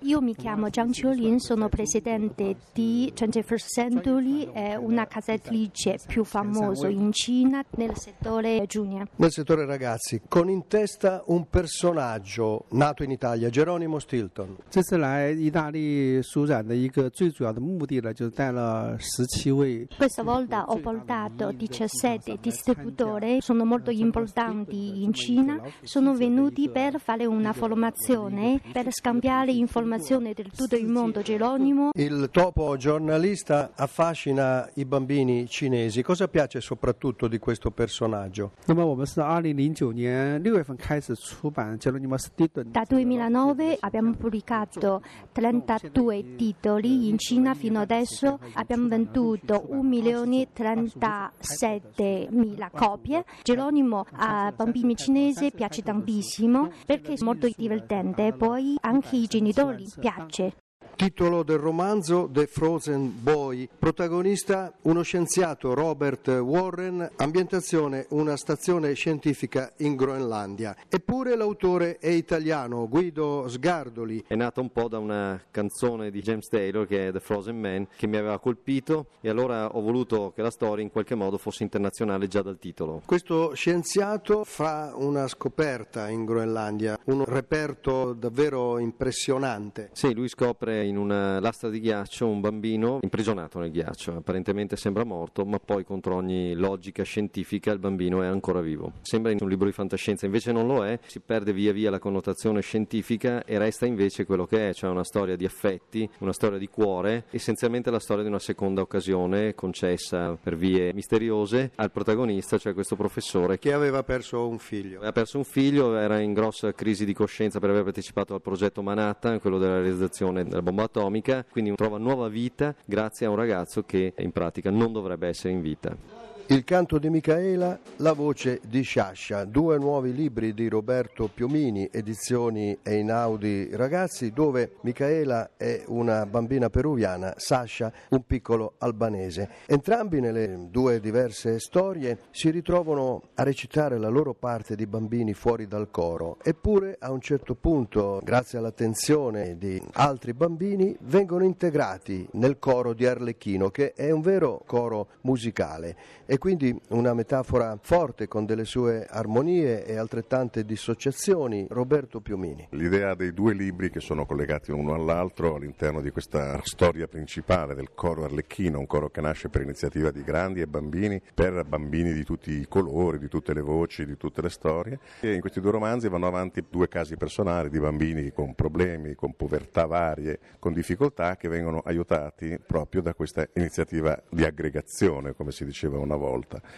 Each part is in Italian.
Io mi chiamo Zhang Qiulin, sono presidente di 21st Century, è una casa editrice più famosa in Cina nel settore junior. Nel settore ragazzi, con in testa un personaggio nato in Italia, Geronimo Stilton. 这次来意大利书展的一个最主要的目的呢，就是带了十七位 Questa volta ho portato 17 distributori, sono molto importanti in Cina, sono venuti per fare una formazione, per scambiare informazioni del tutto il mondo Geronimo. Il topo giornalista affascina i bambini cinesi. Cosa piace soprattutto di questo personaggio? Da 2009 abbiamo pubblicato 32 titoli in Cina fino adesso abbiamo venduto 1.037.000 copie. Geronimo a bambini cinesi piace tantissimo perché è molto divertente poi anche ai genitori piace. Titolo del romanzo The Frozen Boy, protagonista uno scienziato Robert Warren, ambientazione una stazione scientifica in Groenlandia. Eppure l'autore è italiano, Guido Sgardoli. È nata un po' da una canzone di James Taylor che è The Frozen Man che mi aveva colpito e allora ho voluto che la storia in qualche modo fosse internazionale già dal titolo. Questo scienziato fa una scoperta in Groenlandia, un reperto davvero impressionante. Sì, lui scopre in una lastra di ghiaccio un bambino imprigionato nel ghiaccio, apparentemente sembra morto, ma poi contro ogni logica scientifica il bambino è ancora vivo. Sembra in un libro di fantascienza, invece non lo è, si perde via via la connotazione scientifica e resta invece quello che è, cioè una storia di affetti, una storia di cuore, essenzialmente la storia di una seconda occasione concessa per vie misteriose al protagonista, cioè questo professore Che aveva perso un figlio. Aveva perso un figlio, era in grossa crisi di coscienza per aver partecipato al progetto Manhattan, quello della realizzazione della bomba atomica, quindi trova nuova vita grazie a un ragazzo che in pratica non dovrebbe essere in vita. Il canto di Micaela, la voce di Sciascia, due nuovi libri di Roberto Piomini, edizioni Einaudi Ragazzi, dove Micaela è una bambina peruviana, Sasha un piccolo albanese. Entrambi nelle due diverse storie si ritrovano a recitare la loro parte di bambini fuori dal coro, eppure a un certo punto, grazie all'attenzione di altri bambini, vengono integrati nel coro di Arlecchino, che è un vero coro musicale e quindi una metafora forte con delle sue armonie e altrettante dissociazioni. Roberto Piomini. L'idea dei due libri che sono collegati uno all'altro all'interno di questa storia principale del coro Arlecchino, un coro che nasce per iniziativa di grandi e bambini, per bambini di tutti i colori, di tutte le voci, di tutte le storie. E in questi due romanzi vanno avanti due casi personali di bambini con problemi, con povertà varie, con difficoltà che vengono aiutati proprio da questa iniziativa di aggregazione, come si diceva una volta,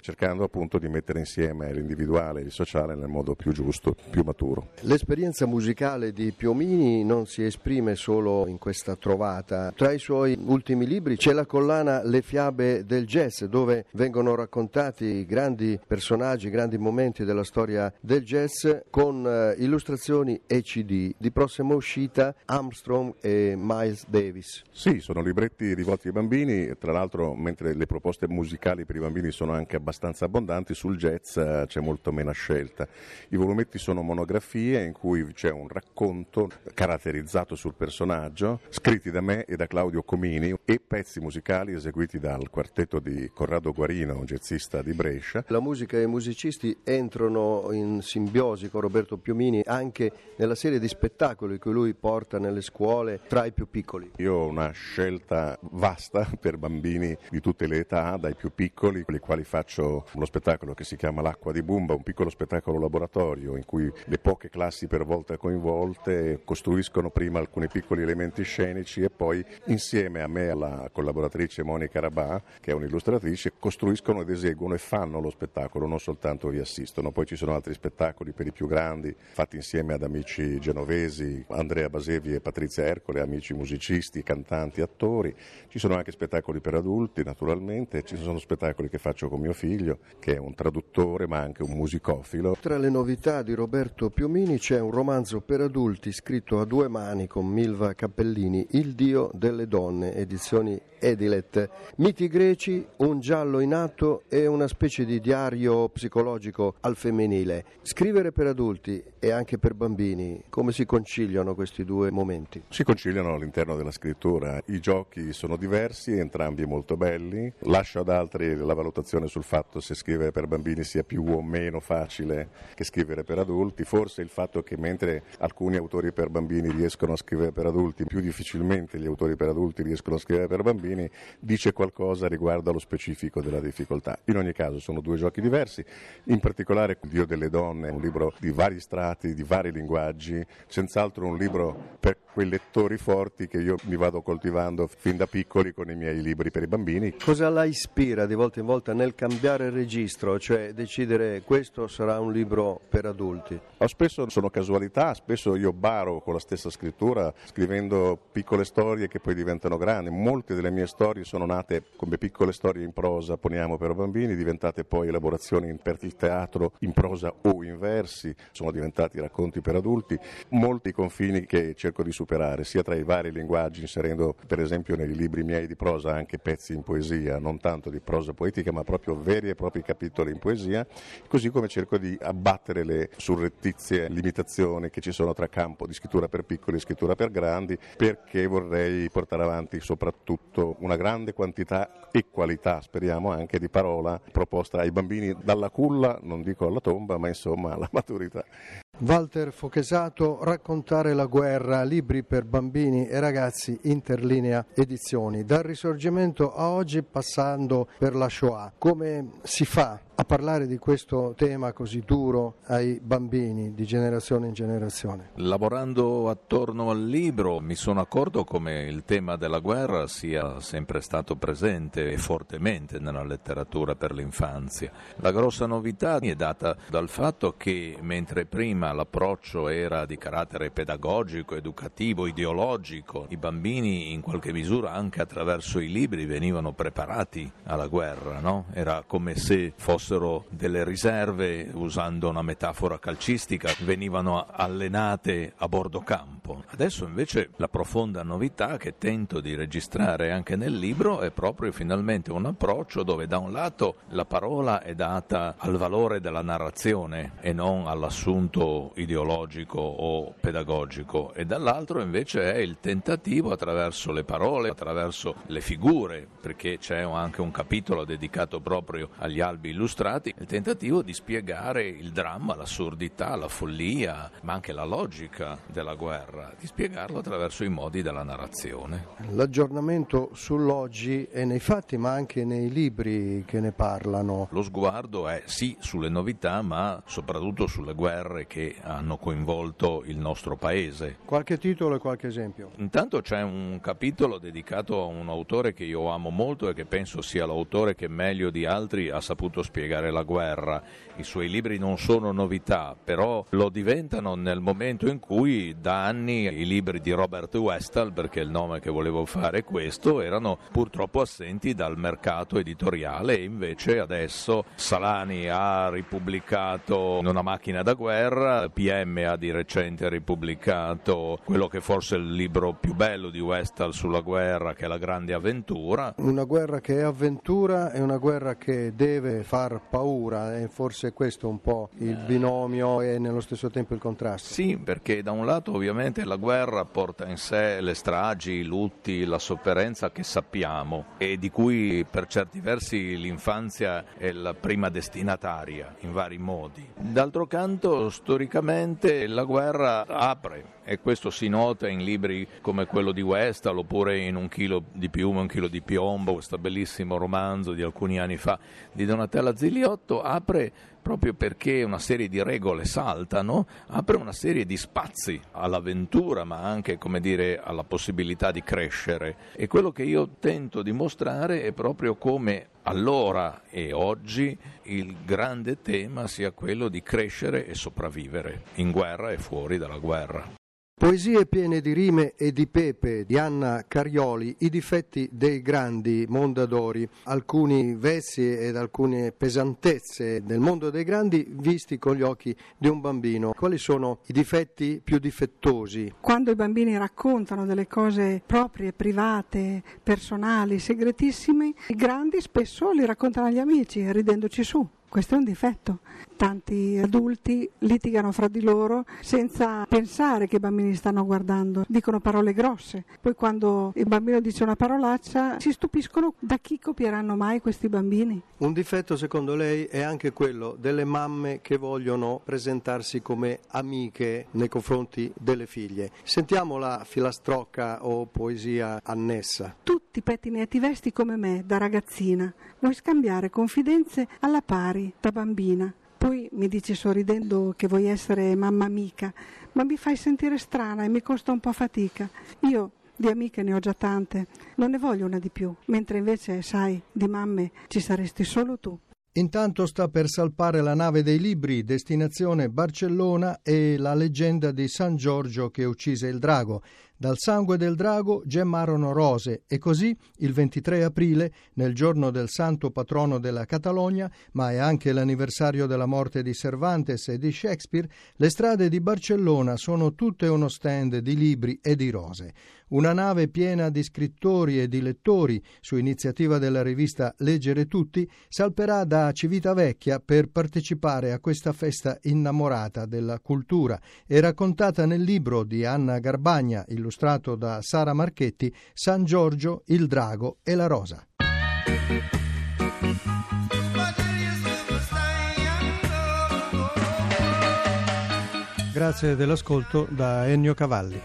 cercando appunto di mettere insieme l'individuale e il sociale nel modo più giusto, più maturo. L'esperienza musicale di Piomini non si esprime solo in questa trovata. Tra i suoi ultimi libri c'è la collana Le fiabe del jazz, dove vengono raccontati grandi personaggi, grandi momenti della storia del jazz con eh, illustrazioni e CD. Di prossima uscita Armstrong e Miles Davis. Sì, sono libretti rivolti ai bambini, tra l'altro mentre le proposte musicali per i bambini sono anche abbastanza abbondanti, sul jazz eh, c'è molto meno scelta. I volumetti sono monografie in cui c'è un racconto caratterizzato sul personaggio, scritti da me e da Claudio Comini e pezzi musicali eseguiti dal quartetto di Corrado Guarino, un jazzista di Brescia. La musica e i musicisti entrano in simbiosi con Roberto Piomini anche nella serie di spettacoli che lui porta nelle scuole tra i più piccoli. Io ho una scelta vasta per bambini di tutte le età, dai più piccoli, quelli i quali faccio uno spettacolo che si chiama L'acqua di Bumba, un piccolo spettacolo laboratorio in cui le poche classi per volta coinvolte costruiscono prima alcuni piccoli elementi scenici e poi insieme a me e alla collaboratrice Monica Rabà, che è un'illustratrice, costruiscono ed eseguono e fanno lo spettacolo, non soltanto vi assistono. Poi ci sono altri spettacoli per i più grandi, fatti insieme ad amici genovesi, Andrea Basevi e Patrizia Ercole, amici musicisti, cantanti, attori. Ci sono anche spettacoli per adulti, naturalmente, ci sono spettacoli che faccio con mio figlio, che è un traduttore ma anche un musicofilo. Tra le novità di Roberto Piomini c'è un romanzo per adulti scritto a due mani con Milva Cappellini, Il Dio delle donne, edizioni Edilet. Miti greci, un giallo in atto e una specie di diario psicologico al femminile. Scrivere per adulti e anche per bambini, come si conciliano questi due momenti? Si conciliano all'interno della scrittura. I giochi sono diversi, entrambi molto belli. Lascio ad altri la valutazione sul fatto se scrivere per bambini sia più o meno facile che scrivere per adulti. Forse il fatto che mentre alcuni autori per bambini riescono a scrivere per adulti, più difficilmente gli autori per adulti riescono a scrivere per bambini, dice qualcosa riguardo allo specifico della difficoltà. In ogni caso sono due giochi diversi, in particolare Dio delle donne, un libro di vari strati, di vari linguaggi, senz'altro un libro per quei lettori forti che io mi vado coltivando fin da piccoli con i miei libri per i bambini. Cosa la ispira di volta in volta nel cambiare registro, cioè decidere questo sarà un libro per adulti? Spesso sono casualità, spesso io baro con la stessa scrittura scrivendo piccole storie che poi diventano grandi. Molte delle mie storie sono nate come piccole storie in prosa, poniamo per bambini, diventate poi elaborazioni per il teatro in prosa o in versi, sono diventati racconti per adulti. Molti confini che cerco di superare superare sia tra i vari linguaggi, inserendo per esempio nei libri miei di prosa anche pezzi in poesia, non tanto di prosa poetica, ma proprio veri e propri capitoli in poesia, così come cerco di abbattere le surrettizie limitazioni che ci sono tra campo di scrittura per piccoli e scrittura per grandi, perché vorrei portare avanti soprattutto una grande quantità e qualità, speriamo anche, di parola proposta ai bambini dalla culla, non dico alla tomba, ma insomma alla maturità. Walter Fochesato, Raccontare la guerra, libri per bambini e ragazzi, interlinea edizioni. Dal risorgimento a oggi passando per la Shoah. Come si fa a parlare di questo tema così duro ai bambini di generazione in generazione? Lavorando attorno al libro mi sono accorto come il tema della guerra sia sempre stato presente e fortemente nella letteratura per l'infanzia. La grossa novità è data dal fatto che mentre prima l'approccio era di carattere pedagogico, educativo, ideologico, i bambini in qualche misura anche attraverso i libri venivano preparati alla guerra, no? era come se fosse fossero delle riserve, usando una metafora calcistica, venivano allenate a bordo campo. Adesso invece la profonda novità che tento di registrare anche nel libro è proprio finalmente un approccio dove da un lato la parola è data al valore della narrazione e non all'assunto ideologico o pedagogico e dall'altro invece è il tentativo attraverso le parole, attraverso le figure, perché c'è anche un capitolo dedicato proprio agli albi illustrati illustrati il tentativo di spiegare il dramma, l'assurdità, la follia, ma anche la logica della guerra, di spiegarlo attraverso i modi della narrazione. L'aggiornamento sull'oggi è nei fatti ma anche nei libri che ne parlano. Lo sguardo è sì sulle novità ma soprattutto sulle guerre che hanno coinvolto il nostro paese. Qualche titolo e qualche esempio? Intanto c'è un capitolo dedicato a un autore che io amo molto e che penso sia l'autore che meglio di altri ha saputo spiegare spiegare la guerra. I suoi libri non sono novità, però lo diventano nel momento in cui da anni i libri di Robert Westall, perché il nome che volevo fare è questo, erano purtroppo assenti dal mercato editoriale e invece adesso Salani ha ripubblicato Una macchina da guerra, PM ha di recente ripubblicato quello che forse è il libro più bello di Westall sulla guerra, che è La grande avventura. Una guerra che è avventura e una guerra che deve far far paura e forse questo un po' il binomio e nello stesso tempo il contrasto. Sì, perché da un lato ovviamente la guerra porta in sé le stragi, i lutti, la sofferenza che sappiamo e di cui per certi versi l'infanzia è la prima destinataria in vari modi. D'altro canto, storicamente la guerra apre e questo si nota in libri come quello di Westall oppure in Un chilo di piume, un chilo di piombo, questo bellissimo romanzo di alcuni anni fa di Donatella Ziliotto, apre proprio perché una serie di regole saltano, apre una serie di spazi all'avventura, ma anche dire, alla possibilità di crescere. E quello che io tento di mostrare è proprio come allora e oggi il grande tema sia quello di crescere e sopravvivere in guerra e fuori dalla guerra. Poesie piene di rime e di pepe di Anna Carioli, i difetti dei grandi mondadori, alcuni vezzi ed alcune pesantezze del mondo dei grandi visti con gli occhi di un bambino. Quali sono i difetti più difettosi? Quando i bambini raccontano delle cose proprie, private, personali, segretissime, i grandi spesso li raccontano agli amici, ridendoci su. Questo è un difetto. Tanti adulti litigano fra di loro senza pensare che i bambini stanno guardando, dicono parole grosse. Poi quando il bambino dice una parolaccia si stupiscono da chi copieranno mai questi bambini. Un difetto secondo lei è anche quello delle mamme che vogliono presentarsi come amiche nei confronti delle figlie. Sentiamo la filastrocca o poesia annessa. Tutti pettini e ti vesti come me da ragazzina. Vuoi scambiare confidenze alla pari da bambina. Poi mi dici sorridendo che vuoi essere mamma amica, ma mi fai sentire strana e mi costa un po' fatica. Io di amiche ne ho già tante, non ne voglio una di più, mentre invece, sai, di mamme ci saresti solo tu. Intanto sta per salpare la nave dei libri, destinazione Barcellona e la leggenda di San Giorgio che uccise il drago. Dal sangue del drago gemmarono rose e così il 23 aprile, nel giorno del santo patrono della Catalogna, ma è anche l'anniversario della morte di Cervantes e di Shakespeare, le strade di Barcellona sono tutte uno stand di libri e di rose. Una nave piena di scrittori e di lettori, su iniziativa della rivista Leggere Tutti, salperà da Civitavecchia per partecipare a questa festa innamorata della cultura e raccontata nel libro di Anna Garbagna, illustrato da Sara Marchetti, San Giorgio, il drago e la rosa. Grazie dell'ascolto da Ennio Cavalli.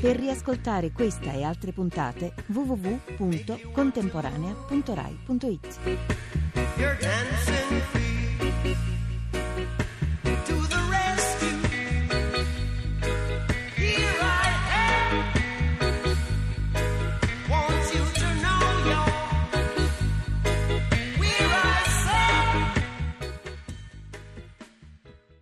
Per riascoltare questa e altre puntate www.contemporanea.rai.it